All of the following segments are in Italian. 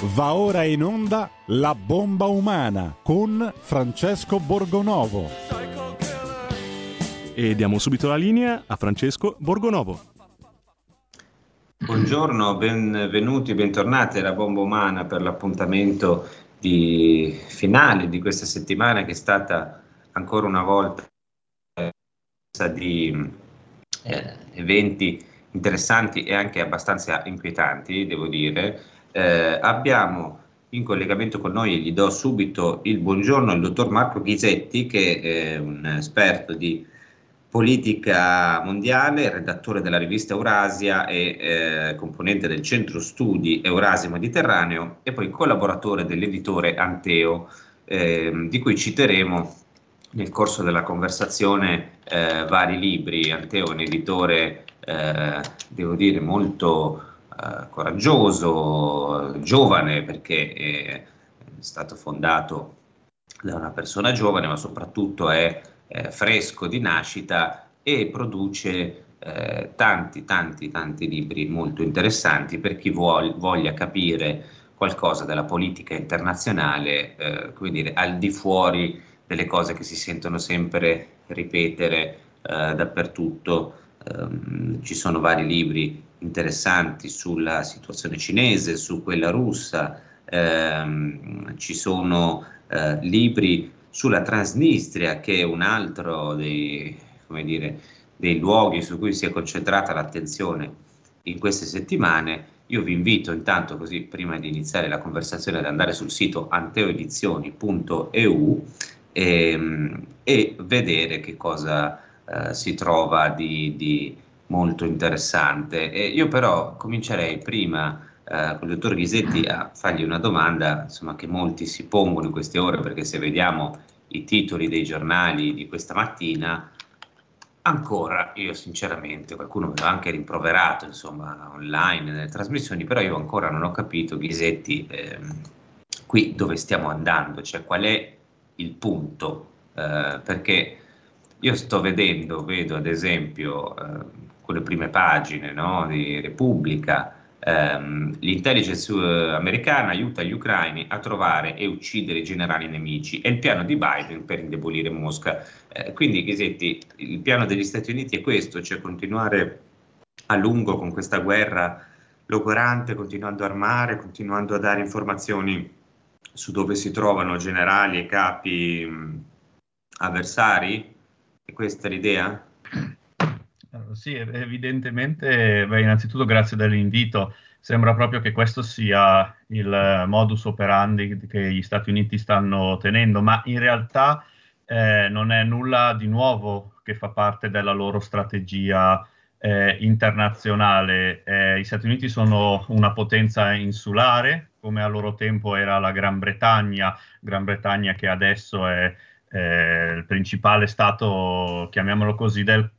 Va ora in onda La bomba umana con Francesco Borgonovo. E diamo subito la linea a Francesco Borgonovo. Buongiorno, benvenuti, bentornati alla bomba umana per l'appuntamento di finale di questa settimana che è stata ancora una volta di eh, eventi interessanti e anche abbastanza inquietanti, devo dire. Eh, abbiamo in collegamento con noi, gli do subito il buongiorno al dottor Marco Ghisetti, che è un esperto di politica mondiale, redattore della rivista Eurasia e eh, componente del centro studi Eurasia Mediterraneo e poi collaboratore dell'editore Anteo, eh, di cui citeremo nel corso della conversazione eh, vari libri. Anteo è un editore, eh, devo dire, molto eh, coraggioso, giovane, perché è stato fondato da una persona giovane, ma soprattutto è eh, fresco di nascita e produce eh, tanti, tanti, tanti libri molto interessanti per chi vuol, voglia capire qualcosa della politica internazionale, eh, come dire, al di fuori delle cose che si sentono sempre ripetere eh, dappertutto. Um, ci sono vari libri interessanti sulla situazione cinese, su quella russa, um, ci sono uh, libri sulla Transnistria, che è un altro dei, dire, dei luoghi su cui si è concentrata l'attenzione in queste settimane. Io vi invito intanto, così prima di iniziare la conversazione, ad andare sul sito anteoedizioni.eu e, ehm, e vedere che cosa eh, si trova di, di molto interessante. E io però comincerei prima eh, con il dottor Ghisetti a fargli una domanda insomma, che molti si pongono in queste ore, perché se vediamo i titoli dei giornali di questa mattina, ancora io sinceramente, qualcuno me l'ha anche rimproverato insomma, online nelle trasmissioni, però io ancora non ho capito, Ghisetti, ehm, qui dove stiamo andando, cioè qual è il punto, eh, perché io sto vedendo, vedo ad esempio eh, quelle prime pagine no, di Repubblica, ehm, l'intelligence eh, americana aiuta gli ucraini a trovare e uccidere i generali nemici e il piano di Biden per indebolire Mosca. Eh, quindi, Ghisetti, il piano degli Stati Uniti è questo, cioè continuare a lungo con questa guerra logorante, continuando a armare, continuando a dare informazioni su dove si trovano generali e capi mh, avversari? E questa è l'idea? Sì, evidentemente, beh, innanzitutto grazie dell'invito. Sembra proprio che questo sia il modus operandi che gli Stati Uniti stanno tenendo, ma in realtà eh, non è nulla di nuovo che fa parte della loro strategia eh, internazionale. Eh, gli Stati Uniti sono una potenza insulare, come a loro tempo era la Gran Bretagna, Gran Bretagna che adesso è eh, il principale stato, chiamiamolo così, del,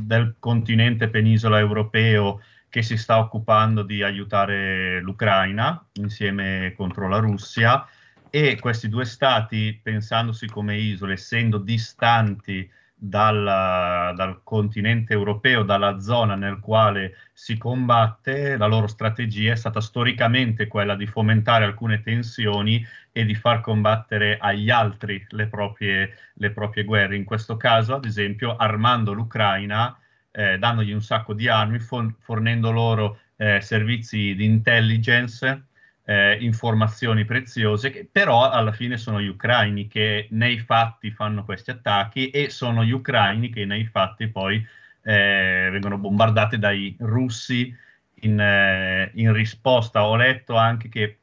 del continente penisola europeo che si sta occupando di aiutare l'Ucraina insieme contro la Russia. E questi due stati, pensandosi come isole, essendo distanti dal, dal, continente europeo, dalla zona nel quale si combatte, la loro strategia è stata storicamente quella di fomentare alcune tensioni e di far combattere agli altri le proprie, le proprie guerre. In questo caso, ad esempio, armando l'Ucraina, eh, dandogli un sacco di armi, fornendo loro eh, servizi di intelligence, eh, informazioni preziose, che però alla fine sono gli ucraini che nei fatti fanno questi attacchi e sono gli ucraini che nei fatti poi eh, vengono bombardati dai russi in, eh, in, risposta. Ho letto anche che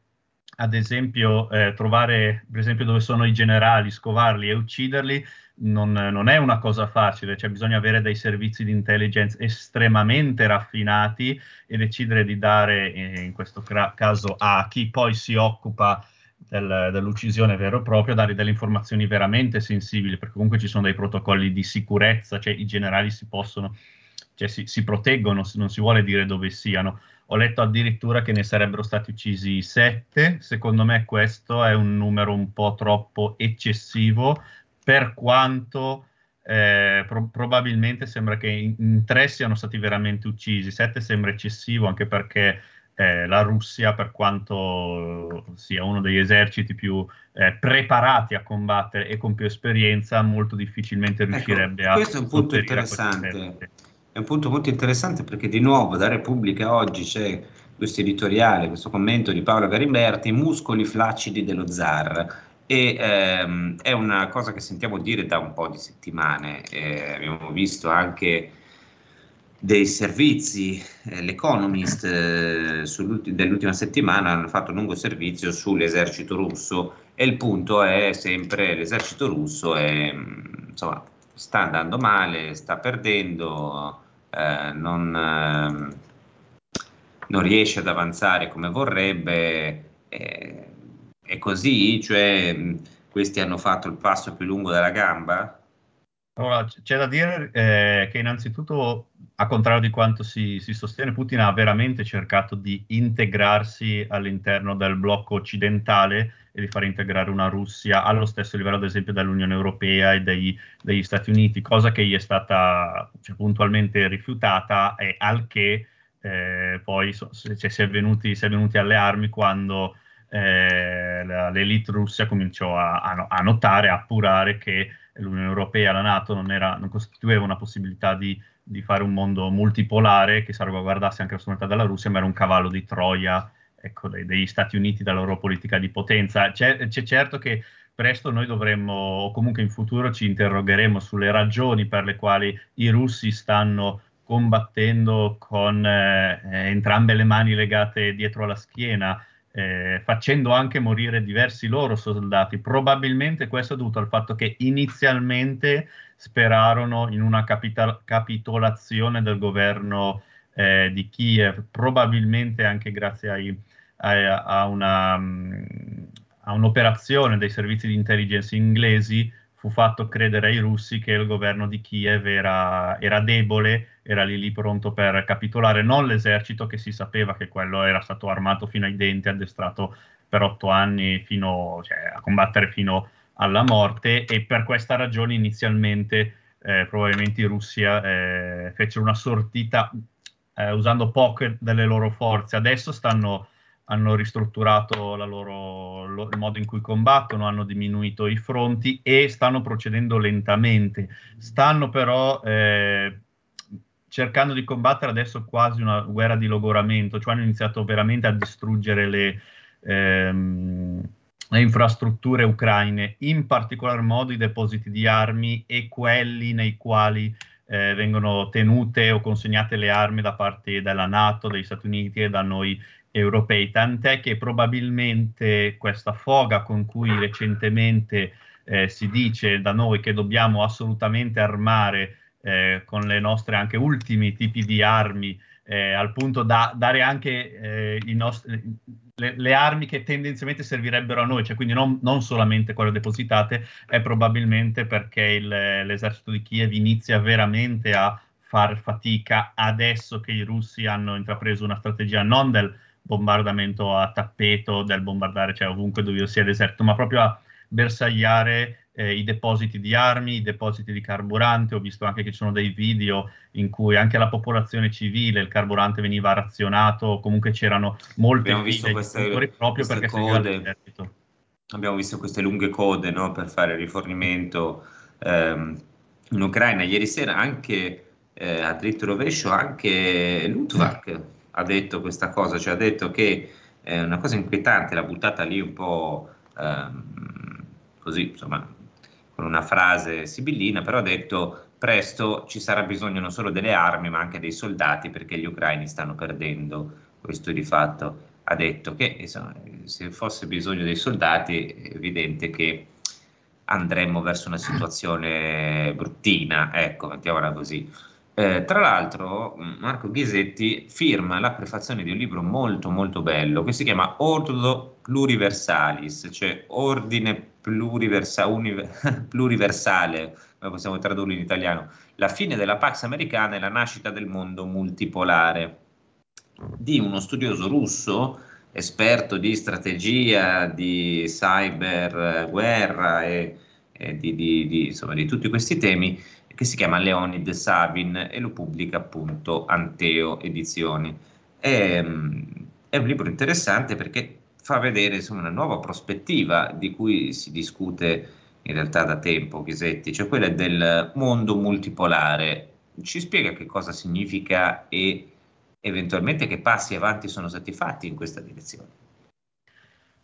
ad esempio eh, trovare, per esempio, dove sono i generali, scovarli e ucciderli non, non, è una cosa facile, cioè bisogna avere dei servizi di intelligence estremamente raffinati e decidere di dare, eh, in questo cra- caso, a chi poi si occupa del, dell'uccisione vero e proprio, dare delle informazioni veramente sensibili, perché comunque ci sono dei protocolli di sicurezza, cioè i generali si possono, cioè si, si proteggono, non si vuole dire dove siano. Ho letto addirittura che ne sarebbero stati uccisi sette, secondo me questo è un numero un po' troppo eccessivo per quanto eh, pro- probabilmente sembra che in, in, tre siano stati veramente uccisi, sette sembra eccessivo anche perché eh, la Russia, per quanto sia uno degli eserciti più eh, preparati a combattere e con più esperienza, molto difficilmente ecco, riuscirebbe ecco, a... Questo è un punto interessante. Un punto molto interessante perché di nuovo da Repubblica oggi c'è questo editoriale, questo commento di Paolo Garimberti, muscoli flaccidi dello zar. E ehm, è una cosa che sentiamo dire da un po' di settimane. Eh, abbiamo visto anche dei servizi, eh, l'Economist eh, dell'ultima settimana hanno fatto un lungo servizio sull'esercito russo e il punto è sempre l'esercito russo è, insomma, sta andando male, sta perdendo, eh, non, eh, non, riesce ad avanzare come vorrebbe, eh, è così, cioè questi hanno fatto il passo più lungo della gamba? Allora, c'è da dire eh, che innanzitutto, a contrario di quanto si, si, sostiene, Putin ha veramente cercato di integrarsi all'interno del blocco occidentale e di far integrare una Russia allo stesso livello, ad esempio, dell'Unione Europea e dei, degli Stati Uniti, cosa che gli è stata cioè, puntualmente rifiutata e al che eh, poi cioè, si, è venuti, si, è venuti, alle armi quando eh, l'elite russa cominciò a, a, a notare, a appurare che l'Unione Europea, la Nato non, era, non costituiva una possibilità di, di, fare un mondo multipolare che salvaguardasse anche la sovranità della Russia, ma era un cavallo di Troia ecco, degli Stati Uniti, della loro politica di potenza. C'è, c'è certo che presto noi dovremmo, o comunque in futuro ci interrogheremo sulle ragioni per le quali i russi stanno combattendo con eh, entrambe le mani legate dietro alla schiena, eh, facendo anche morire diversi loro soldati. Probabilmente questo è dovuto al fatto che inizialmente sperarono in una capita- capitolazione del governo eh, di Kiev, probabilmente anche grazie ai, a, una, a un'operazione dei servizi di intelligence inglesi fu fatto credere ai russi che il governo di Kiev era, era, debole, era lì lì pronto per capitolare, non l'esercito che si sapeva che quello era stato armato fino ai denti, addestrato per otto anni fino, cioè, a combattere fino alla morte e per questa ragione inizialmente eh, probabilmente i russi eh, fecero una sortita eh, usando poche delle loro forze, adesso stanno hanno ristrutturato loro, lo, il modo in cui combattono, hanno diminuito i fronti e stanno procedendo lentamente. Stanno però eh, cercando di combattere adesso quasi una guerra di logoramento, cioè hanno iniziato veramente a distruggere le, ehm, le infrastrutture ucraine, in particolar modo i depositi di armi e quelli nei quali eh, vengono tenute o consegnate le armi da parte della Nato, degli Stati Uniti e da noi europei, tant'è che probabilmente questa foga con cui recentemente eh, si dice da noi che dobbiamo assolutamente armare eh, con le nostre anche ultimi tipi di armi, eh, al punto da dare anche eh, nostri, le, le, armi che tendenzialmente servirebbero a noi, cioè quindi non, non solamente quelle depositate, è probabilmente perché il, l'esercito di Kiev inizia veramente a far fatica adesso che i russi hanno intrapreso una strategia non del bombardamento a tappeto, del bombardare cioè, ovunque dove sia deserto, ma proprio a bersagliare eh, i depositi di armi, i depositi di carburante. Ho visto anche che ci sono dei video in cui anche la popolazione civile, il carburante veniva razionato, comunque c'erano molte visto queste, proprio perché code. Abbiamo visto queste lunghe code no, per fare rifornimento ehm, in Ucraina. Ieri sera anche eh, a dritto rovescio anche Lutvak ha detto questa cosa, cioè ha detto che è una cosa inquietante, l'ha buttata lì un po' ehm, così, insomma, con una frase sibillina, però ha detto presto ci sarà bisogno non solo delle armi ma anche dei soldati perché gli ucraini stanno perdendo, questo di fatto ha detto che insomma, se fosse bisogno dei soldati è evidente che andremmo verso una situazione bruttina, ecco, mettiamola così. Eh, tra l'altro Marco Ghisetti firma la prefazione di un libro molto molto bello che si chiama Ordo Pluriversalis, cioè ordine pluriversa, univer, pluriversale, come possiamo tradurlo in italiano, la fine della Pax americana e la nascita del mondo multipolare, di uno studioso russo, esperto di strategia, di cyber guerra e, e di, di, di, insomma, di tutti questi temi, che si chiama Leonid Sabin e lo pubblica appunto Anteo Edizioni. E, è un libro interessante perché fa vedere insomma, una nuova prospettiva di cui si discute in realtà da tempo, Ghisetti, cioè quella del mondo multipolare. Ci spiega che cosa significa e eventualmente che passi avanti sono stati fatti in questa direzione?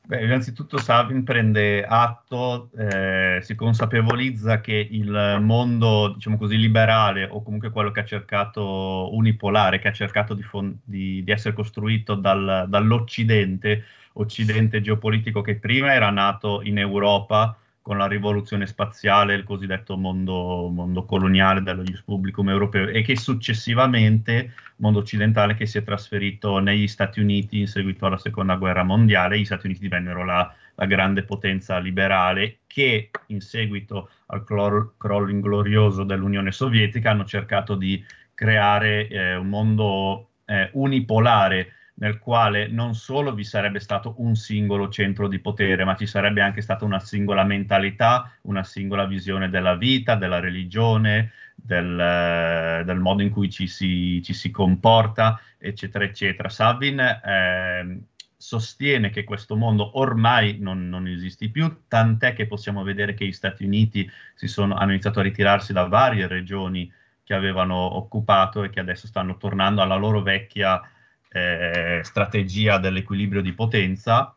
Beh, innanzitutto Savin prende atto, eh, si consapevolizza che il mondo, diciamo così, liberale o comunque quello che ha cercato unipolare, che ha cercato di, fon- di, di essere costruito dal, dall'Occidente, Occidente geopolitico che prima era nato in Europa, con la rivoluzione spaziale, il cosiddetto mondo, mondo coloniale dello Publicum europeo e che successivamente, mondo occidentale che si è trasferito negli Stati Uniti in seguito alla seconda guerra mondiale, gli Stati Uniti divennero la, la grande potenza liberale che in seguito al crollo inglorioso dell'Unione Sovietica hanno cercato di creare eh, un mondo eh, unipolare nel quale non solo vi sarebbe stato un singolo centro di potere, ma ci sarebbe anche stata una singola mentalità, una singola visione della vita, della religione, del, del modo in cui ci si, ci si, comporta, eccetera, eccetera. Savin eh, sostiene che questo mondo ormai non, non, esiste più, tant'è che possiamo vedere che gli Stati Uniti sono, hanno iniziato a ritirarsi da varie regioni che avevano occupato e che adesso stanno tornando alla loro vecchia eh, strategia dell'equilibrio di potenza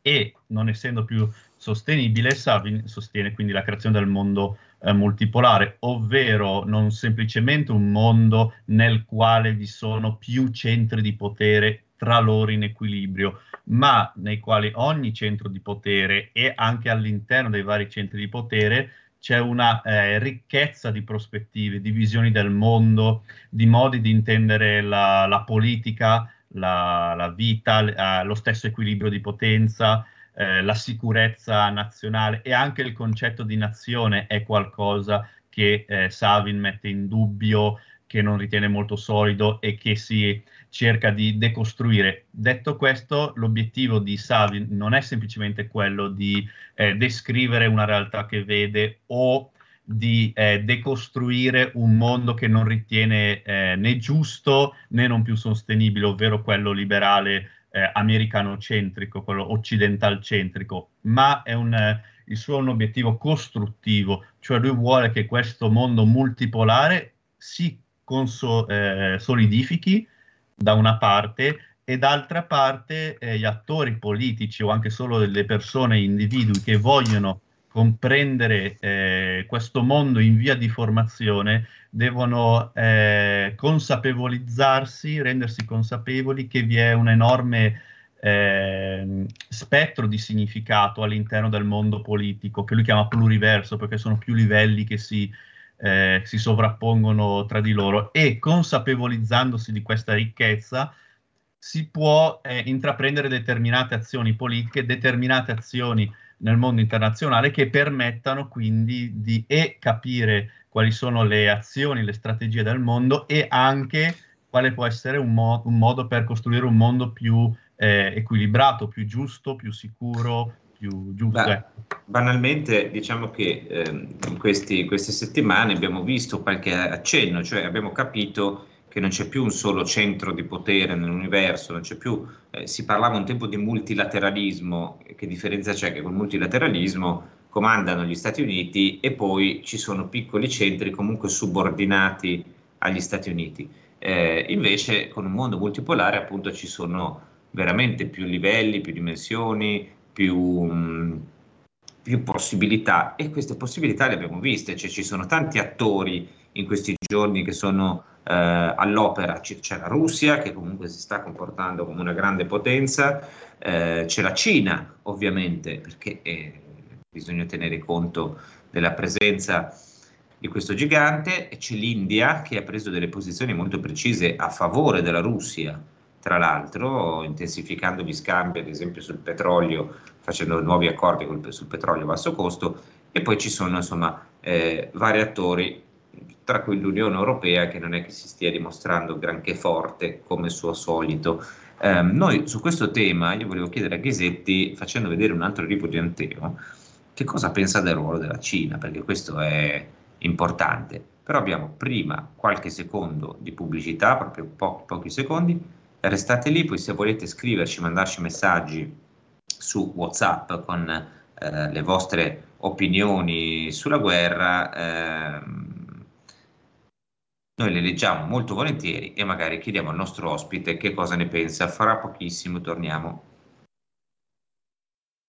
e non essendo più sostenibile, Savin sostiene quindi la creazione del mondo eh, multipolare, ovvero non semplicemente un mondo nel quale vi sono più centri di potere tra loro in equilibrio, ma nei quali ogni centro di potere e anche all'interno dei vari centri di potere c'è una eh, ricchezza di prospettive, di visioni del mondo, di modi di intendere la, la politica, la, la vita, eh, lo stesso equilibrio di potenza, eh, la sicurezza nazionale e anche il concetto di nazione è qualcosa che eh, Savin mette in dubbio, che non ritiene molto solido e che si cerca di decostruire. Detto questo, l'obiettivo di Savin non è semplicemente quello di eh, descrivere una realtà che vede o di eh, decostruire un mondo che non ritiene eh, né giusto né non più sostenibile, ovvero quello liberale eh, americano-centrico, quello occidental-centrico, ma è un, il suo un obiettivo costruttivo, cioè lui vuole che questo mondo multipolare si conso- eh, solidifichi, da una parte e d'altra parte eh, gli attori politici o anche solo le persone, individui che vogliono comprendere eh, questo mondo in via di formazione devono eh, consapevolizzarsi, rendersi consapevoli che vi è un enorme eh, spettro di significato all'interno del mondo politico, che lui chiama pluriverso perché sono più livelli che si eh, si sovrappongono tra di loro e consapevolizzandosi di questa ricchezza si può eh, intraprendere determinate azioni politiche, determinate azioni nel mondo internazionale che permettano quindi di capire quali sono le azioni, le strategie del mondo e anche quale può essere un, mo- un modo per costruire un mondo più eh, equilibrato, più giusto, più sicuro, più giusto. Beh, banalmente diciamo che eh, in questi, queste settimane abbiamo visto qualche accenno, cioè abbiamo capito che non c'è più un solo centro di potere nell'universo, non c'è più, eh, si parlava un tempo di multilateralismo, che differenza c'è che col multilateralismo comandano gli Stati Uniti e poi ci sono piccoli centri comunque subordinati agli Stati Uniti. Eh, invece con un mondo multipolare appunto ci sono veramente più livelli, più dimensioni, più, più possibilità. E queste possibilità le abbiamo viste, cioè ci sono tanti attori in questi giorni che sono eh, all'opera, C- c'è la Russia che comunque si sta comportando come una grande potenza, eh, c'è la Cina ovviamente perché eh, bisogna tenere conto della presenza di questo gigante e c'è l'India che ha preso delle posizioni molto precise a favore della Russia tra l'altro intensificando gli scambi ad esempio sul petrolio, facendo nuovi accordi sul petrolio a basso costo e poi ci sono insomma eh, vari attori, tra cui l'Unione Europea che non è che si stia dimostrando granché forte come suo solito. Eh, noi su questo tema io volevo chiedere a Ghisetti, facendo vedere un altro libro di Anteo, che cosa pensa del ruolo della Cina, perché questo è importante. Però abbiamo prima qualche secondo di pubblicità, proprio po- pochi secondi, restate lì, poi se volete scriverci, mandarci messaggi su WhatsApp con eh, le vostre opinioni sulla guerra, eh, noi le leggiamo molto volentieri e magari chiediamo al nostro ospite che cosa ne pensa. Fra pochissimo torniamo.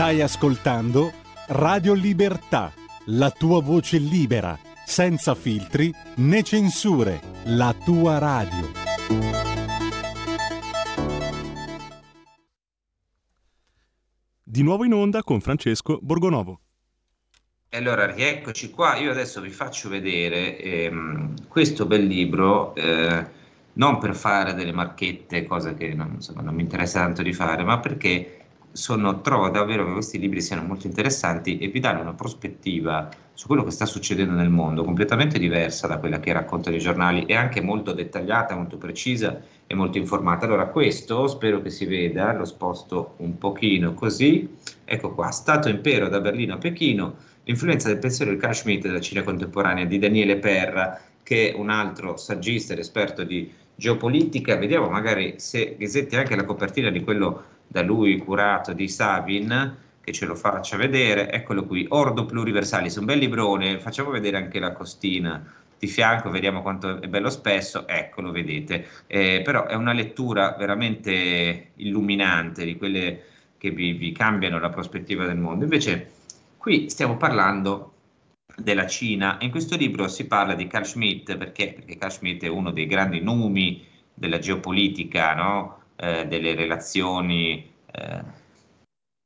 Stai ascoltando Radio Libertà, la tua voce libera, senza filtri né censure, la tua radio. Di nuovo in onda con Francesco Borgonovo. E allora rieccoci qua, io adesso vi faccio vedere ehm, questo bel libro, eh, non per fare delle marchette, cosa che non, insomma, non mi interessa tanto di fare, ma perché sono, trovo davvero che questi libri siano molto interessanti e vi danno una prospettiva su quello che sta succedendo nel mondo completamente diversa da quella che raccontano i giornali e anche molto dettagliata, molto precisa e molto informata. Allora questo spero che si veda, lo sposto un pochino così, ecco qua, Stato Impero da Berlino a Pechino, l'influenza del pensiero Carl Schmitt della Cina contemporanea di Daniele Perra, che è un altro saggista ed esperto di geopolitica. Vediamo magari se Ghesetti anche la copertina di quello da lui curato di Sabin, che ce lo faccia vedere, eccolo qui, Ordo Pluriversalis, un bel librone, facciamo vedere anche la costina di fianco, vediamo quanto è bello spesso, eccolo, vedete, eh, però è una lettura veramente illuminante di quelle che vi, vi cambiano la prospettiva del mondo. Invece qui stiamo parlando della Cina. In questo libro si parla di Carl Schmitt, perché? Perché Carl Schmitt è uno dei grandi numi della geopolitica, no? Eh, delle relazioni eh,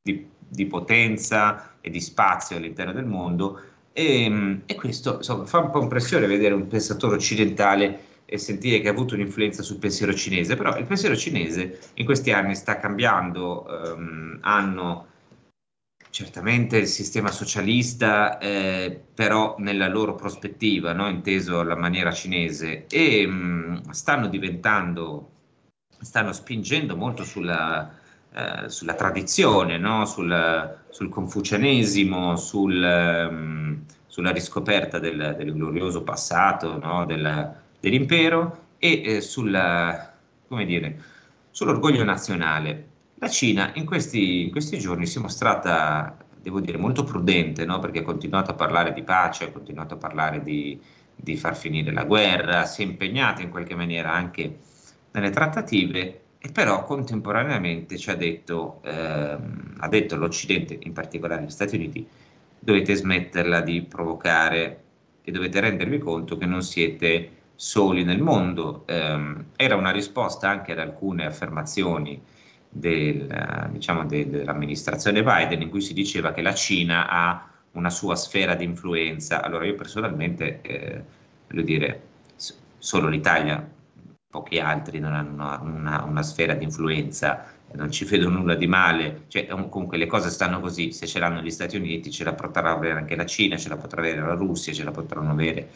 di, di, potenza e di spazio all'interno del mondo. E, mm, e questo insomma, fa un po' impressione vedere un pensatore occidentale e sentire che ha avuto un'influenza sul pensiero cinese, però il pensiero cinese in questi anni sta cambiando, um, hanno certamente il sistema socialista, eh, però nella loro prospettiva, no? inteso alla maniera cinese, e um, stanno diventando stanno spingendo molto sulla, eh, sulla tradizione, no? sul, sul, confucianesimo, sul, um, sulla riscoperta del, del, glorioso passato no? del, dell'impero e eh, sulla, dire, sull'orgoglio nazionale. La Cina in questi, in questi, giorni si è mostrata, devo dire, molto prudente, no? perché ha continuato a parlare di pace, ha continuato a parlare di, di far finire la guerra, si è impegnata in qualche maniera anche nelle trattative e però contemporaneamente ci ha detto, ehm, ha detto l'Occidente, in particolare gli Stati Uniti, dovete smetterla di provocare e dovete rendervi conto che non siete soli nel mondo. Eh, era una risposta anche ad alcune affermazioni del, diciamo de, dell'amministrazione Biden in cui si diceva che la Cina ha una sua sfera di influenza. Allora io personalmente, eh, voglio dire, solo l'Italia pochi altri non hanno una, una, sfera di influenza, non ci vedo nulla di male, cioè, comunque le cose stanno così, se ce l'hanno gli Stati Uniti ce la potrà avere anche la Cina, ce la potrà avere la Russia, ce la potranno avere,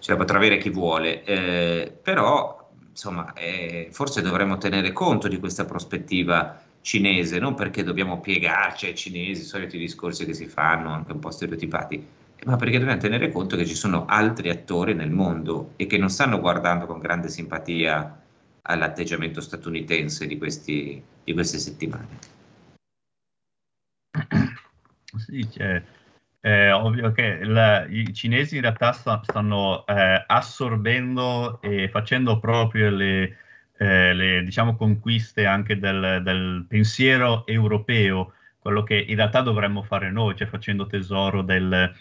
ce la potrà avere chi vuole, eh, però insomma eh, forse dovremmo tenere conto di questa prospettiva cinese, non perché dobbiamo piegarci ai cinesi, i soliti discorsi che si fanno, anche un po' stereotipati, ma perché dobbiamo tenere conto che ci sono altri attori nel mondo e che non stanno guardando con grande simpatia all'atteggiamento statunitense di, questi, di queste settimane. Sì, cioè, è ovvio che la, i cinesi in realtà sta, stanno eh, assorbendo e facendo proprio le, eh, le diciamo, conquiste anche del, del, pensiero europeo, quello che in realtà dovremmo fare noi, cioè facendo tesoro del,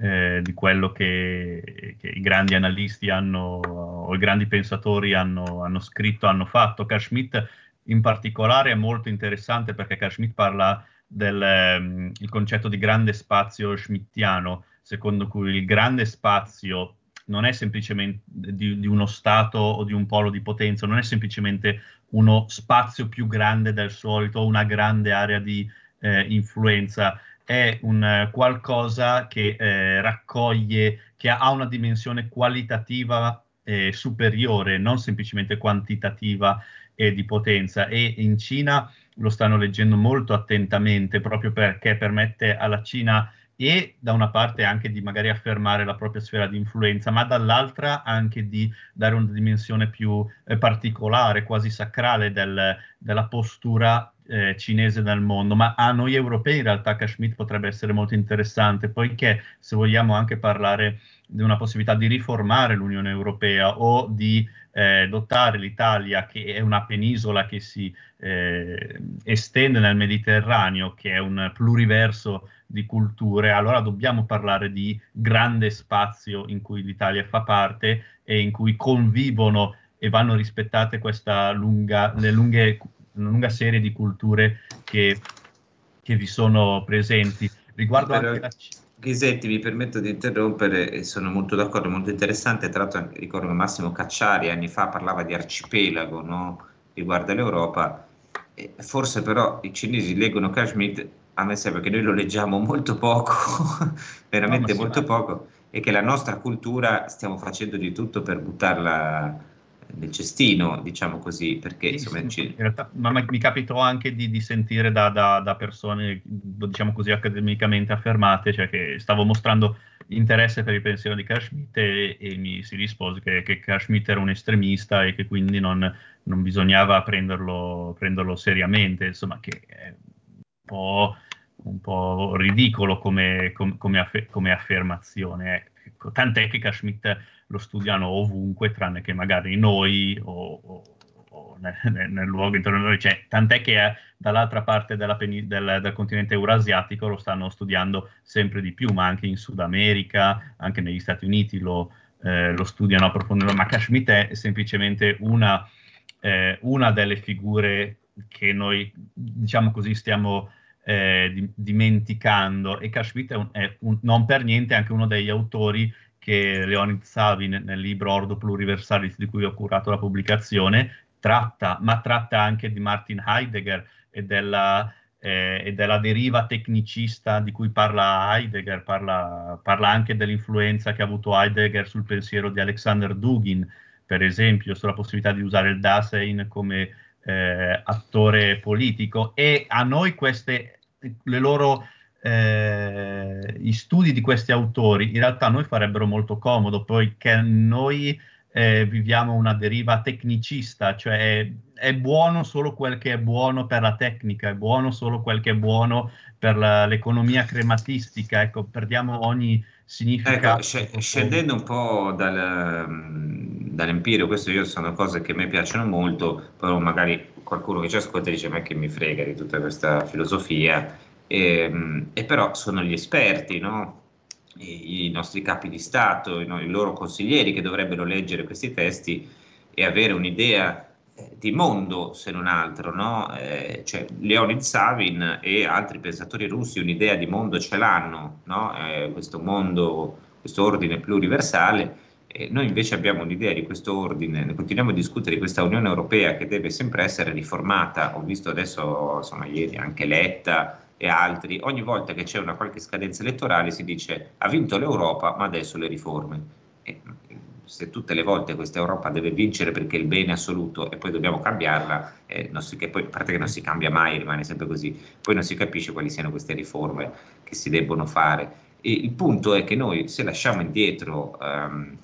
eh, di quello che, che, i grandi analisti hanno, o i grandi pensatori hanno, hanno scritto, hanno fatto. Carl Schmitt in particolare è molto interessante perché Carl Schmitt parla del um, concetto di grande spazio schmittiano, secondo cui il grande spazio non è semplicemente di, di, uno Stato o di un polo di potenza, non è semplicemente uno spazio più grande del solito, una grande area di eh, influenza, è un qualcosa che eh, raccoglie, che ha una dimensione qualitativa eh, superiore, non semplicemente quantitativa e di potenza. E in Cina lo stanno leggendo molto attentamente proprio perché permette alla Cina e da una parte anche di magari affermare la propria sfera di influenza, ma dall'altra anche di dare una dimensione più eh, particolare, quasi sacrale del, della postura eh, cinese nel mondo, ma a noi europei in realtà Kashmir potrebbe essere molto interessante, poiché se vogliamo anche parlare di una possibilità di riformare l'Unione Europea o di eh, dotare l'Italia, che è una penisola che si eh, estende nel Mediterraneo, che è un pluriverso di culture, allora dobbiamo parlare di grande spazio in cui l'Italia fa parte e in cui convivono e vanno rispettate lunga, le lunghe, una lunga serie di culture che, che vi sono presenti. Riguardo Però, anche la Ghisetti, mi permetto di interrompere sono molto d'accordo, molto interessante. Tra l'altro ricordo Massimo Cacciari anni fa parlava di arcipelago no? riguardo all'Europa. Forse però i cinesi leggono Kashmir a me sembra che noi lo leggiamo molto poco, veramente no, molto poco, e che la nostra cultura stiamo facendo di tutto per buttarla nel cestino, diciamo così, perché insomma... Sì, in realtà, ma mi capitò anche di, di sentire da, da, da, persone, diciamo così, accademicamente affermate, cioè che stavo mostrando interesse per il pensiero di Kashmir e, e, mi si rispose che, che Kashmir era un estremista e che quindi non, non bisognava prenderlo, prenderlo seriamente, insomma, che è un po' un po' ridicolo come, come, come, affer- come affermazione. Ecco, tant'è che Kashmir lo studiano ovunque, tranne che magari noi o, o, o nel, nel, luogo intorno a noi. Cioè, tant'è che è, dall'altra parte pen- del, del, continente eurasiatico lo stanno studiando sempre di più, ma anche in Sud America, anche negli Stati Uniti lo, eh, lo studiano approfondendo. Ma Kashmir è semplicemente una, eh, una delle figure che noi, diciamo così, stiamo eh, di, dimenticando. E Kashmir è, un, è un, non per niente anche uno degli autori che Leonid Savin nel libro Ordo Pluriversalis di cui ho curato la pubblicazione tratta, ma tratta anche di Martin Heidegger e della, eh, e della deriva tecnicista di cui parla Heidegger, parla, parla, anche dell'influenza che ha avuto Heidegger sul pensiero di Alexander Dugin, per esempio, sulla possibilità di usare il Dasein come eh, attore politico. E a noi queste loro eh, gli studi di questi autori in realtà a noi farebbero molto comodo poiché noi eh, viviamo una deriva tecnicista, cioè è, buono solo quel che è buono per la tecnica, è buono solo quel che è buono per la, l'economia crematistica, ecco, perdiamo ogni significato. Ecco, scendendo un po' dal, dall'empirio, queste sono cose che a me piacciono molto, però magari qualcuno che ci ascolta dice ma che mi frega di tutta questa filosofia, e, ehm, e però sono gli esperti, no? I, I, nostri capi di Stato, i, i, loro consiglieri che dovrebbero leggere questi testi e avere un'idea eh, di mondo, se non altro, no? eh, cioè, Leonid Savin e altri pensatori russi un'idea di mondo ce l'hanno, no? eh, questo mondo, questo ordine pluriversale, eh, noi invece abbiamo un'idea di questo ordine, continuiamo a discutere di questa Unione Europea che deve sempre essere riformata. Ho visto adesso, insomma, ieri anche Letta e altri, ogni volta che c'è una qualche scadenza elettorale si dice ha vinto l'Europa, ma adesso le riforme. E, se tutte le volte questa Europa deve vincere perché è il bene assoluto e poi dobbiamo cambiarla, eh, si, poi, a parte che non si cambia mai, rimane sempre così, poi non si capisce quali siano queste riforme che si debbono fare. E il punto è che noi se lasciamo indietro um,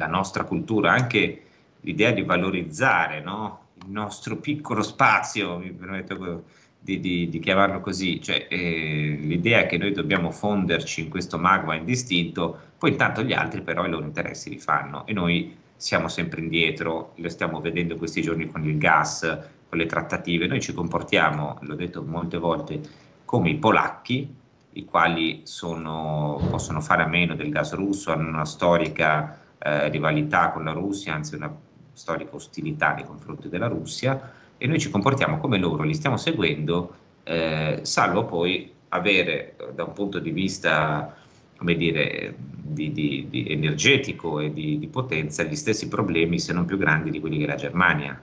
la nostra cultura, anche l'idea di valorizzare no? il nostro piccolo spazio, mi permetto di, di, di chiamarlo così, cioè eh, l'idea che noi dobbiamo fonderci in questo magma indistinto, poi intanto gli altri però i loro interessi li fanno e noi siamo sempre indietro, lo stiamo vedendo questi giorni con il gas, con le trattative, noi ci comportiamo, l'ho detto molte volte, come i polacchi, i quali sono, possono fare a meno del gas russo, hanno una storica eh, rivalità con la Russia, anzi una storica ostilità nei confronti della Russia, e noi ci comportiamo come loro, li stiamo seguendo, eh, salvo poi avere da un punto di vista come dire, di, di, di energetico e di, di, potenza gli stessi problemi, se non più grandi, di quelli che la Germania.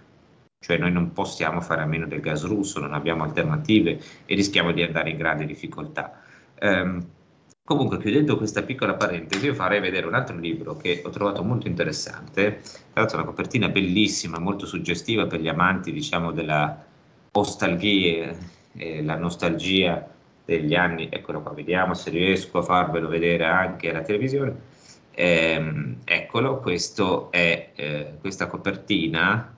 Cioè noi non possiamo fare a meno del gas russo, non abbiamo alternative e rischiamo di andare in grande difficoltà. Um, comunque, chiudendo questa piccola parentesi, io farei vedere un altro libro che ho trovato molto interessante, tra l'altro una copertina bellissima, molto suggestiva per gli amanti, diciamo, della nostalgia, eh, la nostalgia degli anni, eccolo qua, vediamo se riesco a farvelo vedere anche alla televisione. Ehm, eccolo, è eh, questa copertina.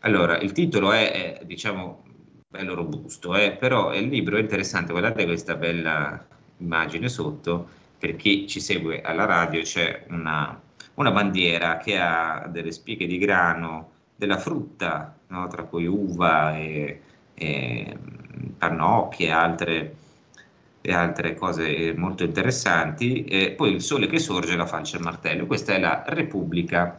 Allora, il titolo è, è diciamo, bello robusto, eh, però il libro è interessante, guardate questa bella immagine sotto, per chi ci segue alla radio c'è una, una bandiera che ha delle spighe di grano, della frutta, no? tra cui uva e, e pannocchie e altre e altre cose molto interessanti. E poi il sole che sorge, la falce e il martello. Questa è la Repubblica,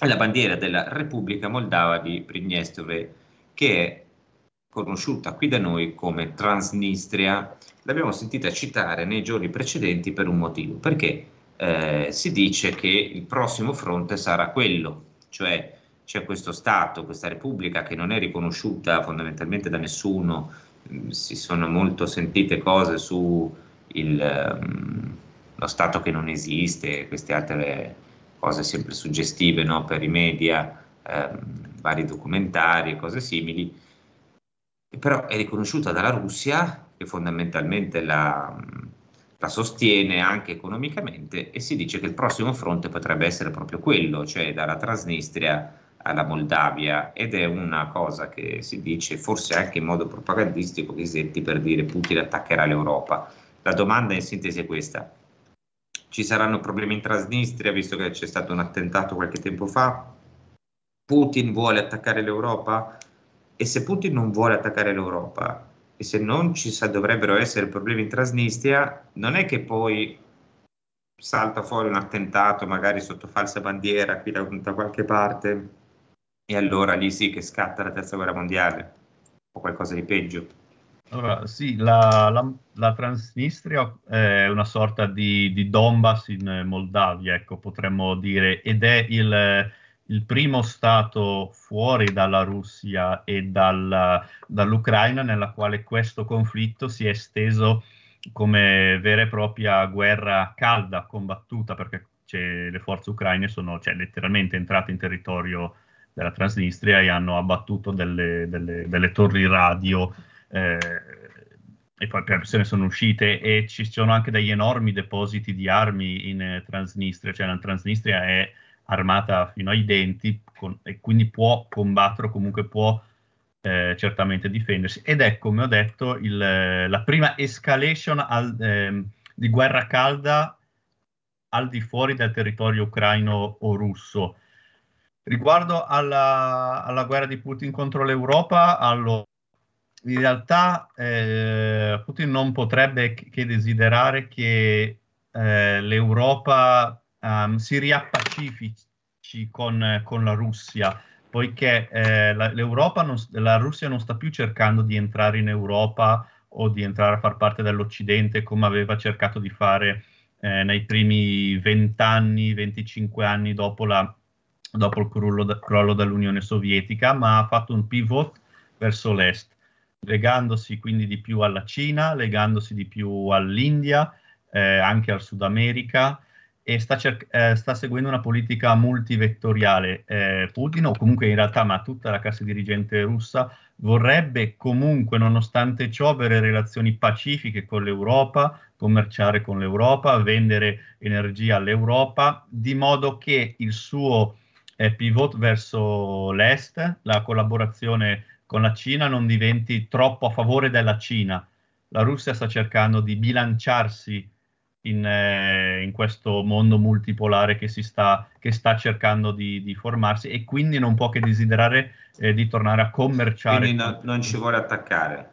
la bandiera della Repubblica Moldava di Pridnestrovе, che è conosciuta qui da noi come Transnistria. L'abbiamo sentita citare nei giorni precedenti per un motivo, perché eh, si dice che il prossimo fronte sarà quello, cioè c'è questo Stato, questa Repubblica che non è riconosciuta fondamentalmente da nessuno, si sono molto sentite cose su il, um, lo Stato che non esiste, queste altre cose sempre suggestive no, per i media, um, vari documentari e cose simili, però è riconosciuta dalla Russia che fondamentalmente la, la sostiene anche economicamente e si dice che il prossimo fronte potrebbe essere proprio quello, cioè dalla Transnistria alla Moldavia ed è una cosa che si dice forse anche in modo propagandistico Ghisetti per dire Putin attaccherà l'Europa. La domanda in sintesi è questa. Ci saranno problemi in Transnistria visto che c'è stato un attentato qualche tempo fa? Putin vuole attaccare l'Europa? E se Putin non vuole attaccare l'Europa e se non ci sa, dovrebbero essere problemi in Transnistria, non è che poi salta fuori un attentato magari sotto falsa bandiera qui da, da qualche parte e allora lì sì che scatta la terza guerra mondiale o qualcosa di peggio. Allora, sì, la, la, la Transnistria è una sorta di, di, Donbass in Moldavia, ecco, potremmo dire, ed è il, il primo stato fuori dalla Russia e dalla, dall'Ucraina nella quale questo conflitto si è esteso come vera e propria guerra calda combattuta, perché le forze ucraine sono cioè, letteralmente entrate in territorio della Transnistria e hanno abbattuto delle, delle, delle torri radio eh, e poi se ne sono uscite. E ci sono anche degli enormi depositi di armi in eh, Transnistria, cioè la Transnistria è armata fino ai denti con, e quindi può combattere o comunque può eh, certamente difendersi. Ed è come ho detto il, la prima escalation al, eh, di guerra calda al di fuori del territorio ucraino o russo. Riguardo alla, alla, guerra di Putin contro l'Europa, allora, in realtà eh, Putin non potrebbe che desiderare che eh, l'Europa um, si riappacifici con, con, la Russia, poiché eh, la, non, la Russia non sta più cercando di entrare in Europa o di entrare a far parte dell'Occidente come aveva cercato di fare eh, nei primi 20 anni, 25 anni dopo la dopo il crollo, crollo dell'Unione Sovietica, ma ha fatto un pivot verso l'est, legandosi quindi di più alla Cina, legandosi di più all'India, eh, anche al Sud America e sta, cer- eh, sta seguendo una politica multivettoriale. Eh, Putin, o comunque in realtà ma tutta la classe dirigente russa, vorrebbe comunque, nonostante ciò, avere relazioni pacifiche con l'Europa, commerciare con l'Europa, vendere energia all'Europa, di modo che il suo eh, pivot verso l'est, la collaborazione con la Cina non diventi troppo a favore della Cina. La Russia sta cercando di bilanciarsi in, eh, in questo mondo multipolare che, sta, che sta, cercando di, di, formarsi e quindi non può che desiderare eh, di tornare a commerciare. Quindi no, non ci vuole attaccare.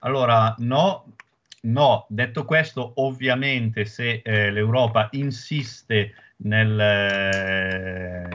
Allora, no, no. Detto questo, ovviamente se eh, l'Europa insiste nel,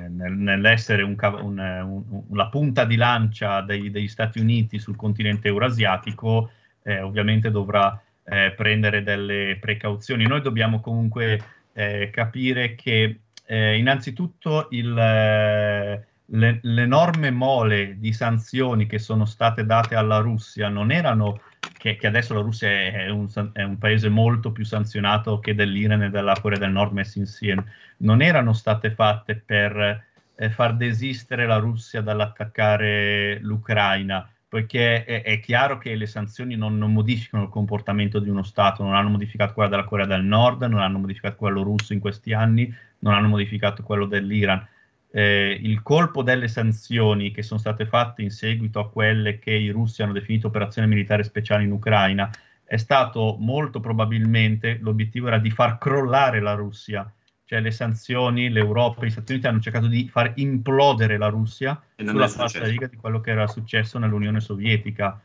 nel, nell'essere un, un, un, la punta di lancia dei, degli Stati Uniti sul continente eurasiatico, eh, ovviamente dovrà eh, prendere delle precauzioni. Noi dobbiamo comunque eh, capire che eh, innanzitutto il, eh, le, l'enorme mole di sanzioni che sono state date alla Russia non erano che, che adesso la Russia è un, è un, paese molto più sanzionato che dell'Iran e della Corea del Nord messi insieme, non erano state fatte per eh, far desistere la Russia dall'attaccare l'Ucraina, poiché è, è chiaro che le sanzioni non, non, modificano il comportamento di uno Stato, non hanno modificato quello della Corea del Nord, non hanno modificato quello russo in questi anni, non hanno modificato quello dell'Iran. Eh, il colpo delle sanzioni che sono state fatte in seguito a quelle che i russi hanno definito operazioni militari speciali in Ucraina è stato molto probabilmente l'obiettivo era di far crollare la Russia, cioè le sanzioni, l'Europa, gli Stati Uniti hanno cercato di far implodere la Russia sulla falsa riga di quello che era successo nell'Unione Sovietica.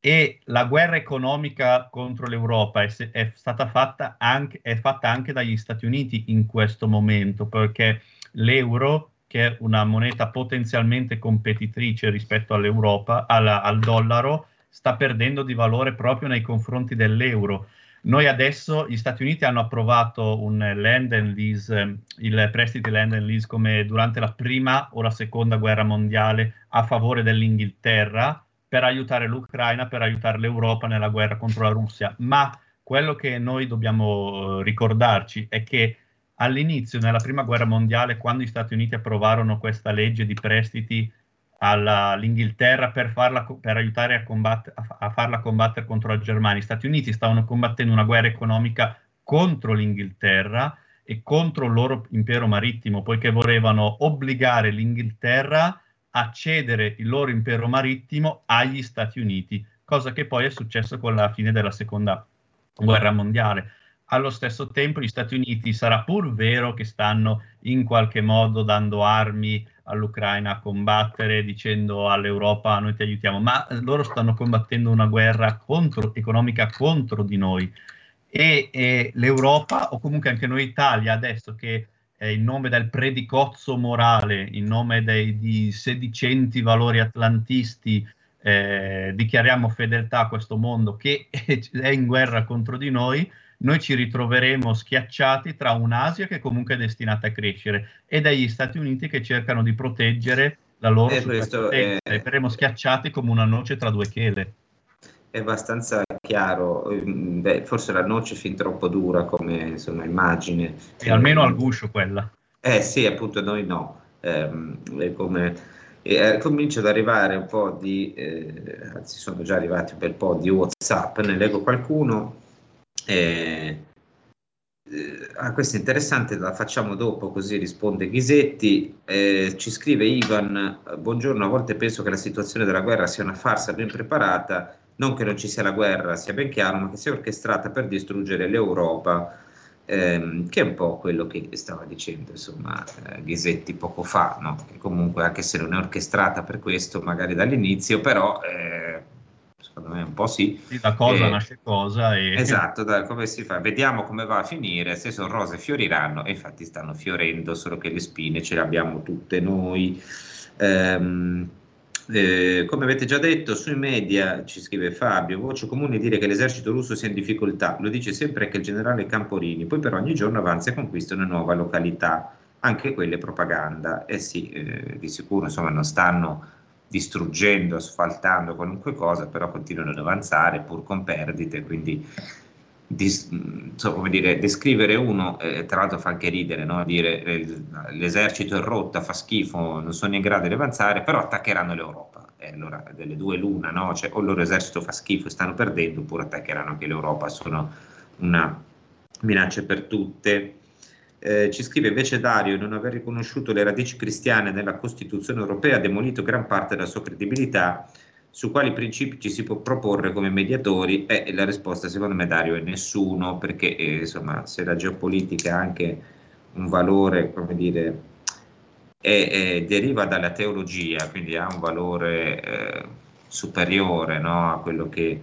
E la guerra economica contro l'Europa è, è stata fatta anche, è fatta anche dagli Stati Uniti in questo momento, perché l'euro, che è una moneta potenzialmente competitrice rispetto all'Europa, alla, al dollaro, sta perdendo di valore proprio nei confronti dell'euro. Noi adesso, gli Stati Uniti hanno approvato un land and lease, il prestiti land and lease come durante la prima o la seconda guerra mondiale a favore dell'Inghilterra per aiutare l'Ucraina, per aiutare l'Europa nella guerra contro la Russia. Ma quello che noi dobbiamo eh, ricordarci è che all'inizio, nella prima guerra mondiale, quando gli Stati Uniti approvarono questa legge di prestiti all'Inghilterra per, farla, per aiutare a, combatt- a, a, farla combattere contro la Germania, gli Stati Uniti stavano combattendo una guerra economica contro l'Inghilterra e contro il loro impero marittimo, poiché volevano obbligare l'Inghilterra a cedere il loro impero marittimo agli Stati Uniti, cosa che poi è successo con la fine della seconda guerra mondiale. Allo stesso tempo gli Stati Uniti sarà pur vero che stanno in qualche modo dando armi all'Ucraina a combattere, dicendo all'Europa noi ti aiutiamo, ma loro stanno combattendo una guerra contro, economica contro di noi. E, e l'Europa, o comunque anche noi Italia, adesso che eh, in nome del predicozzo morale, in nome dei di sedicenti valori atlantisti, eh, dichiariamo fedeltà a questo mondo che è in guerra contro di noi, noi ci ritroveremo schiacciati tra un'Asia che comunque è destinata a crescere e dagli Stati Uniti che cercano di proteggere la loro superpotenza è... e saremo schiacciati come una noce tra due chele. È abbastanza chiaro, mm, Beh, forse la noce è fin troppo dura come insomma, immagine. E almeno al guscio quella. Eh sì, appunto noi no. Eh, come, eh, comincia ad arrivare un po' di, eh, anzi sono già arrivati un bel po' di Whatsapp, ne leggo qualcuno. Eh, ah, questa è interessante, la facciamo dopo, così risponde Ghisetti. Eh, ci scrive Ivan: Buongiorno, a volte penso che la situazione della guerra sia una farsa ben preparata, non che non ci sia la guerra, sia ben chiaro, ma che sia orchestrata per distruggere l'Europa. Ehm, che è un po' quello che stava dicendo insomma eh, Ghisetti poco fa, no? che comunque anche se non è orchestrata per questo magari dall'inizio, però eh, secondo me un po' sì. sì da cosa e, nasce cosa. E... Esatto, da come si fa. Vediamo come va a finire, se sono rose fioriranno, e infatti stanno fiorendo, solo che le spine ce le abbiamo tutte noi. Ehm, eh, come avete già detto, sui media ci scrive Fabio, voce comune dire che l'esercito russo sia in difficoltà, lo dice sempre anche il generale Camporini, poi però ogni giorno avanza e conquista una nuova località, anche quelle propaganda. Eh sì, eh, di sicuro insomma non stanno distruggendo, asfaltando qualunque cosa, però continuano ad avanzare pur con perdite, quindi dis, so, dire, descrivere uno, eh, tra l'altro fa anche ridere, no? dire eh, l'esercito è rotta, fa schifo, non sono in grado di avanzare, però attaccheranno l'Europa. E allora delle due l'una, no? cioè, o il loro esercito fa schifo e stanno perdendo, oppure attaccheranno anche l'Europa, sono una minaccia per tutte. Eh, ci scrive invece Dario, non aver riconosciuto le radici cristiane nella Costituzione europea ha demolito gran parte della sua credibilità, su quali principi ci si può proporre come mediatori? E la risposta secondo me Dario è nessuno, perché eh, insomma se la geopolitica ha anche un valore, come dire, è, è, deriva dalla teologia, quindi ha un valore eh, superiore no, a quello che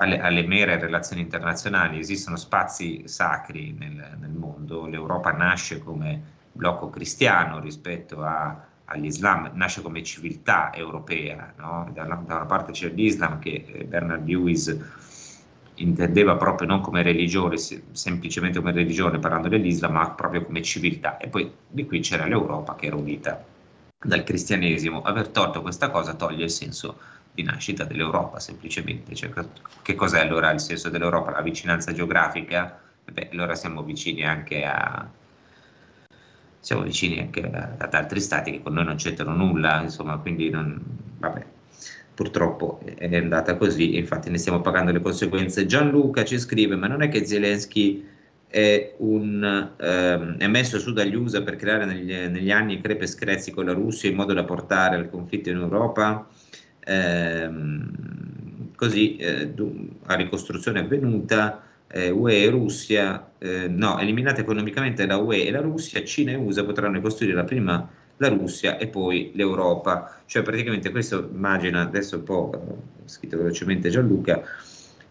alle, alle, mere relazioni internazionali, esistono spazi sacri nel, nel, mondo, l'Europa nasce come blocco cristiano rispetto a, all'Islam, nasce come civiltà europea, no? da, da, una, parte c'è l'Islam che eh, Bernard Lewis intendeva proprio non come religione, semplicemente come religione parlando dell'Islam, ma proprio come civiltà. E poi di qui c'era l'Europa che era unita dal cristianesimo. Aver tolto questa cosa toglie il senso di nascita dell'Europa, semplicemente. Cioè, che cos'è allora il senso dell'Europa? La vicinanza geografica? Beh, allora siamo vicini anche a, siamo vicini anche ad altri stati che con noi non c'entrano nulla, insomma, quindi non, vabbè, purtroppo è andata così infatti ne stiamo pagando le conseguenze. Gianluca ci scrive, ma non è che Zelensky è, un, ehm, è messo su dagli USA per creare negli, negli anni crepe e screzi con la Russia in modo da portare al conflitto in Europa? Ehm, così eh, a ricostruzione avvenuta eh, UE e Russia, eh, no, eliminate economicamente la UE e la Russia, Cina e USA potranno ricostruire la prima la Russia e poi l'Europa. Cioè praticamente questo immagina, adesso un po' scritto velocemente Gianluca,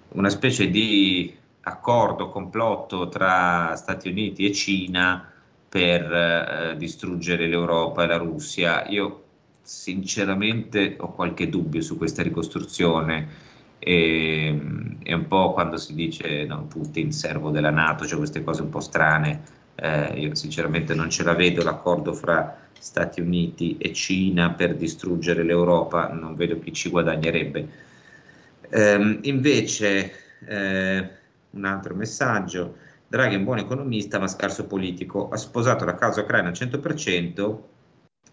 una specie di accordo, complotto tra Stati Uniti e Cina per eh, distruggere l'Europa e la Russia. Io sinceramente ho qualche dubbio su questa ricostruzione. E, è un po' quando si dice no, Putin servo della Nato, cioè queste cose un po' strane, eh, io sinceramente non ce la vedo l'accordo fra Stati Uniti e Cina per distruggere l'Europa, non vedo chi ci guadagnerebbe. Eh, invece, eh, un altro messaggio, Draghi è un buon economista ma scarso politico, ha sposato la causa ucraina al 100%,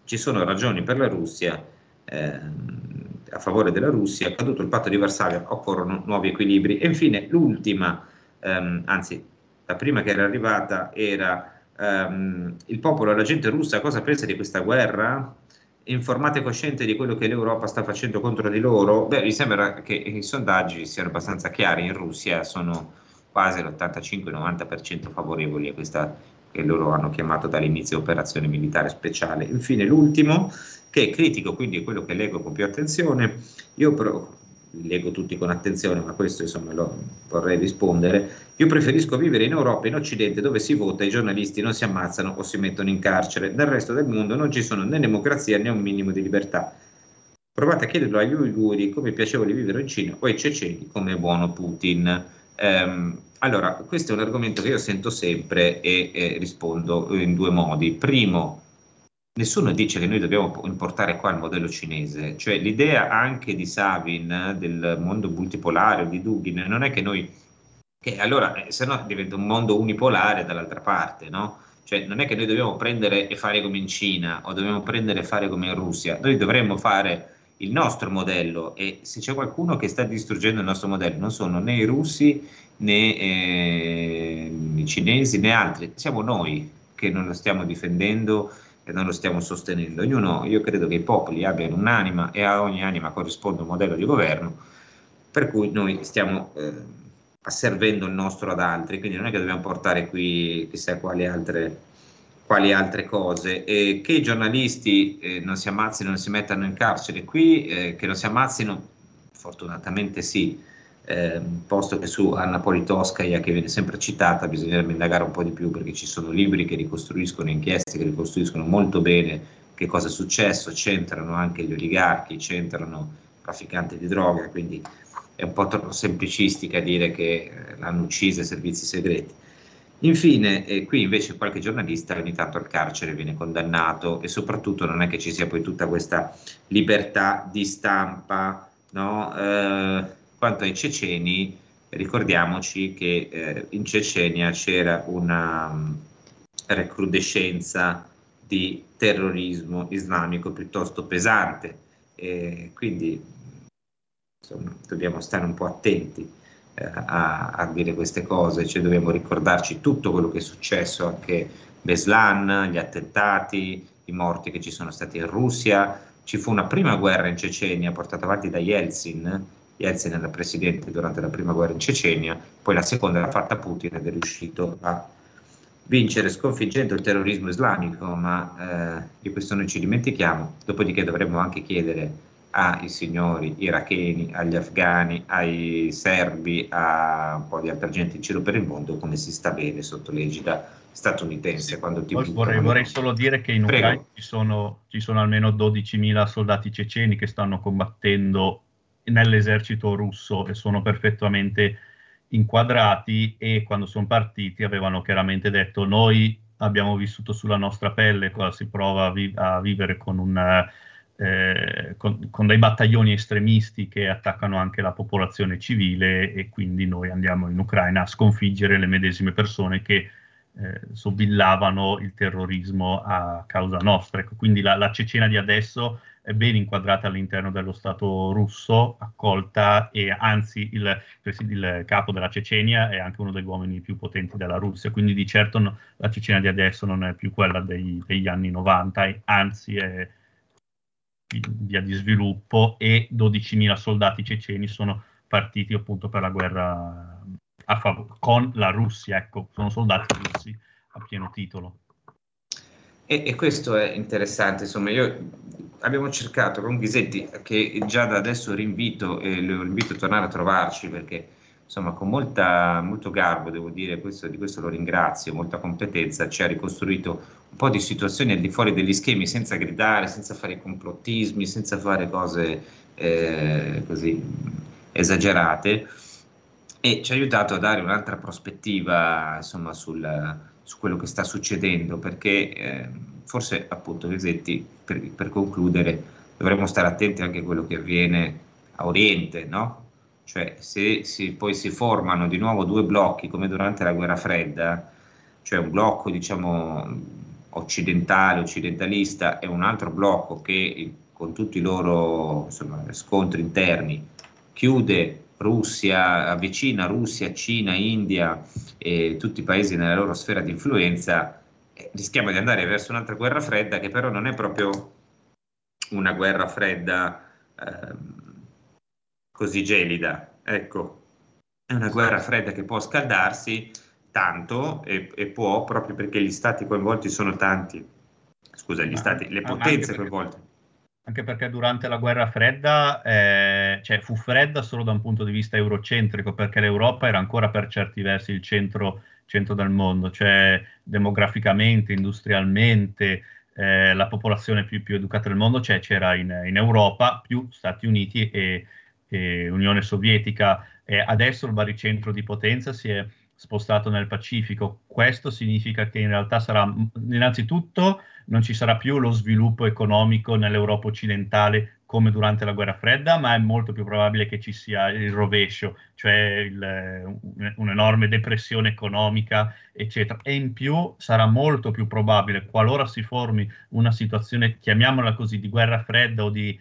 ci sono ragioni per la Russia, ehm, a favore della Russia, caduto il patto di Varsavia, occorrono nuovi equilibri. E infine l'ultima, ehm, anzi la prima che era arrivata era ehm, il popolo e la gente russa cosa pensa di questa guerra? Informate e cosciente di quello che l'Europa sta facendo contro di loro? Beh, mi sembra che i sondaggi siano abbastanza chiari, in Russia sono quasi l'85-90% favorevoli a questa che loro hanno chiamato dall'inizio operazione militare speciale. Infine l'ultimo, che è critico, quindi è quello che leggo con più attenzione, io però leggo tutti con attenzione, ma questo insomma lo vorrei rispondere. Io preferisco vivere in Europa in Occidente dove si vota, i giornalisti non si ammazzano o si mettono in carcere. Nel resto del mondo non ci sono né democrazia né un minimo di libertà. Provate a chiederlo agli uiguri come è piacevole vivere in Cina o ai ceceni come è buono Putin. Um, allora, questo è un argomento che io sento sempre e, e rispondo in due modi. Primo, nessuno dice che noi dobbiamo importare qua il modello cinese, cioè l'idea anche di Savin del mondo multipolare di Dugin non è che noi, che allora eh, se no diventa un mondo unipolare dall'altra parte, no? Cioè non è che noi dobbiamo prendere e fare come in Cina o dobbiamo prendere e fare come in Russia, noi dovremmo fare il nostro modello. E se c'è qualcuno che sta distruggendo il nostro modello non sono né i russi né eh, i cinesi né altri, siamo noi che non lo stiamo difendendo e non lo stiamo sostenendo. Ognuno, io credo che i popoli abbiano un'anima e a ogni anima corrisponde un modello di governo, per cui noi stiamo eh, asservendo il nostro ad altri, quindi non è che dobbiamo portare qui chissà quali altre quali altre cose, e che i giornalisti eh, non si ammazzino, non si mettano in carcere qui, eh, che non si ammazzino, fortunatamente sì, eh, posto che su Anna Politkovskaya, che viene sempre citata, bisognerebbe indagare un po' di più perché ci sono libri che ricostruiscono, inchieste che ricostruiscono molto bene che cosa è successo, c'entrano anche gli oligarchi, c'entrano trafficanti di droga, quindi è un po' troppo semplicistica dire che eh, l'hanno uccisa i servizi segreti. Infine, eh, qui invece qualche giornalista ogni tanto al carcere viene condannato e soprattutto non è che ci sia poi tutta questa libertà di stampa. No? Eh, quanto ai ceceni, ricordiamoci che eh, in Cecenia c'era una um, recrudescenza di terrorismo islamico piuttosto pesante, e quindi insomma, dobbiamo stare un po' attenti eh, a, a, dire queste cose, cioè dobbiamo ricordarci tutto quello che è successo, anche Beslan, gli attentati, i morti che ci sono stati in Russia. Ci fu una prima guerra in Cecenia portata avanti da Yeltsin, Yeltsin era presidente durante la prima guerra in Cecenia, poi la seconda l'ha fatta Putin ed è riuscito a vincere sconfiggendo il terrorismo islamico, ma eh, di questo noi ci dimentichiamo, dopodiché dovremmo anche chiedere ai signori iracheni, agli afghani, ai serbi, a un po' di altra gente in giro per il mondo come si sta bene sotto l'egida statunitense. Sì, quando ti vorrei, vorrei, solo dire che in Ucraina ci sono, ci sono almeno 12.000 soldati ceceni che stanno combattendo nell'esercito russo e sono perfettamente inquadrati e quando sono partiti avevano chiaramente detto noi abbiamo vissuto sulla nostra pelle cosa si prova a, vi- a vivere con, un, eh, con, con, dei battaglioni estremisti che attaccano anche la popolazione civile e quindi noi andiamo in Ucraina a sconfiggere le medesime persone che eh, sobillavano il terrorismo a causa nostra. Ecco, quindi la, la Cecena di adesso è ben inquadrata all'interno dello Stato russo, accolta e anzi il, il, capo della Cecenia è anche uno degli uomini più potenti della Russia, quindi di certo no, la Cecenia di adesso non è più quella dei, degli anni 90, anzi è via di sviluppo e 12.000 soldati ceceni sono partiti appunto per la guerra fav- con la Russia, ecco, sono soldati russi a pieno titolo. E, e, questo è interessante, insomma, io abbiamo cercato con Ghisetti, che già da adesso rinvito e lo invito a tornare a trovarci perché insomma con molta, molto garbo, devo dire, questo, di questo lo ringrazio, molta competenza, ci ha ricostruito un po' di situazioni al di fuori degli schemi, senza gridare, senza fare complottismi, senza fare cose eh, così esagerate e ci ha aiutato a dare un'altra prospettiva insomma, sul, su quello che sta succedendo, perché eh, forse appunto Vesetti, per, per, concludere, dovremmo stare attenti anche a quello che avviene a Oriente, no? Cioè se si, poi si formano di nuovo due blocchi come durante la guerra fredda, cioè un blocco diciamo occidentale, occidentalista e un altro blocco che con tutti i loro insomma, scontri interni chiude Russia, avvicina Russia, Cina, India e tutti i paesi nella loro sfera di influenza, eh, rischiamo di andare verso un'altra guerra fredda che però non è proprio una guerra fredda eh, così gelida. Ecco, è una guerra fredda che può scaldarsi tanto e, e può, proprio perché gli stati coinvolti sono tanti, scusa, gli stati, le potenze coinvolte. Anche perché durante la guerra fredda eh, cioè, fu fredda solo da un punto di vista eurocentrico, perché l'Europa era ancora per certi versi il centro, centro del mondo, cioè demograficamente, industrialmente, eh, la popolazione più, più, educata del mondo cioè, c'era in, in, Europa, più Stati Uniti e, e Unione Sovietica. E adesso il baricentro di potenza si è spostato nel Pacifico. Questo significa che in realtà sarà innanzitutto non ci sarà più lo sviluppo economico nell'Europa occidentale come durante la guerra fredda, ma è molto più probabile che ci sia il rovescio, cioè il, un'enorme depressione economica, eccetera. E in più sarà molto più probabile, qualora si formi una situazione, chiamiamola così, di guerra fredda o di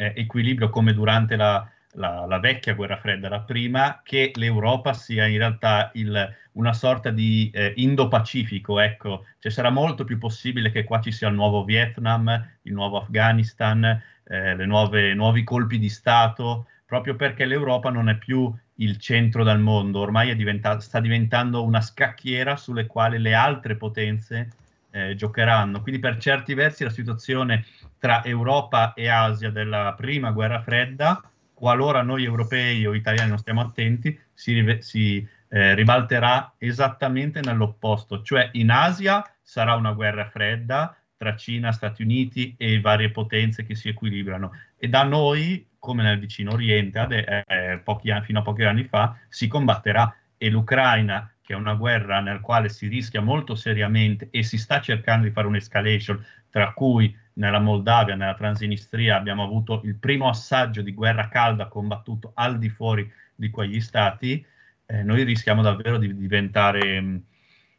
eh, equilibrio come durante la, la, la, vecchia guerra fredda, la prima, che l'Europa sia in realtà il, una sorta di eh, Indo-Pacifico, ecco, cioè sarà molto più possibile che qua ci sia il nuovo Vietnam, il nuovo Afghanistan, eh, le nuove, nuovi colpi di Stato, proprio perché l'Europa non è più il centro del mondo, ormai diventa, sta diventando una scacchiera sulle quali le altre potenze eh, giocheranno. Quindi per certi versi la situazione tra Europa e Asia della prima guerra fredda qualora noi europei o italiani non stiamo attenti, si, si eh, ribalterà esattamente nell'opposto, cioè in Asia sarà una guerra fredda tra Cina, Stati Uniti e varie potenze che si equilibrano e da noi, come nel vicino Oriente, eh, pochi fino a pochi anni fa, si combatterà e l'Ucraina che è una guerra nel quale si rischia molto seriamente e si sta cercando di fare un'escalation, tra cui nella Moldavia, nella Transnistria abbiamo avuto il primo assaggio di guerra calda combattuto al di fuori di quegli stati, eh, noi rischiamo davvero di diventare... Mm,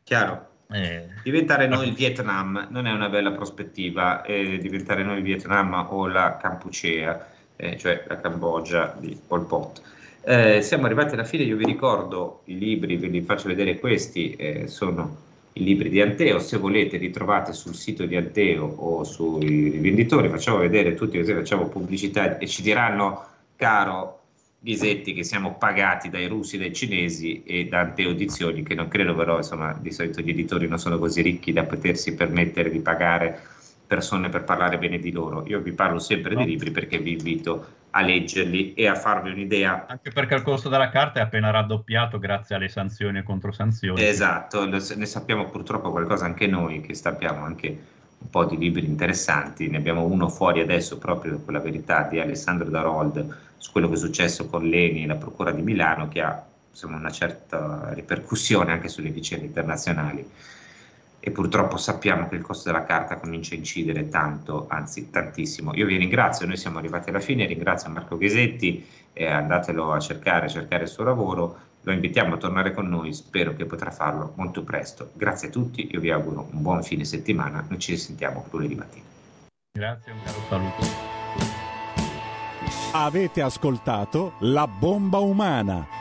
Chiaro. Eh, diventare noi il Vietnam non è una bella prospettiva, eh, diventare noi il Vietnam o la Campucea, eh, cioè la Cambogia di Pol Pot. Eh, siamo arrivati alla fine, io vi ricordo i libri, ve li faccio vedere questi, eh, sono i libri di Anteo, se volete li trovate sul sito di Anteo o sui rivenditori, facciamo vedere tutti così facciamo pubblicità e ci diranno, caro Ghisetti, che siamo pagati dai russi, dai cinesi e da Anteo Edizioni, che non credo però, insomma, di solito gli editori non sono così ricchi da potersi permettere di pagare persone per parlare bene di loro. Io vi parlo sempre no. di libri perché vi invito a leggerli e a farvi un'idea. Anche perché il costo della carta è appena raddoppiato grazie alle sanzioni e controsanzioni. Esatto, ne sappiamo purtroppo qualcosa anche noi che stampiamo anche un po' di libri interessanti. Ne abbiamo uno fuori adesso proprio con la verità di Alessandro Darold su quello che è successo con Leni e la Procura di Milano che ha insomma, una certa ripercussione anche sulle vicende internazionali e purtroppo sappiamo che il costo della carta comincia a incidere tanto, anzi tantissimo. Io vi ringrazio, noi siamo arrivati alla fine, ringrazio Marco Ghesetti, eh, andatelo a cercare, cercare il suo lavoro, lo invitiamo a tornare con noi, spero che potrà farlo molto presto. Grazie a tutti, io vi auguro un buon fine settimana, noi ci sentiamo lunedì mattina. Grazie, un caro saluto. Avete ascoltato La bomba umana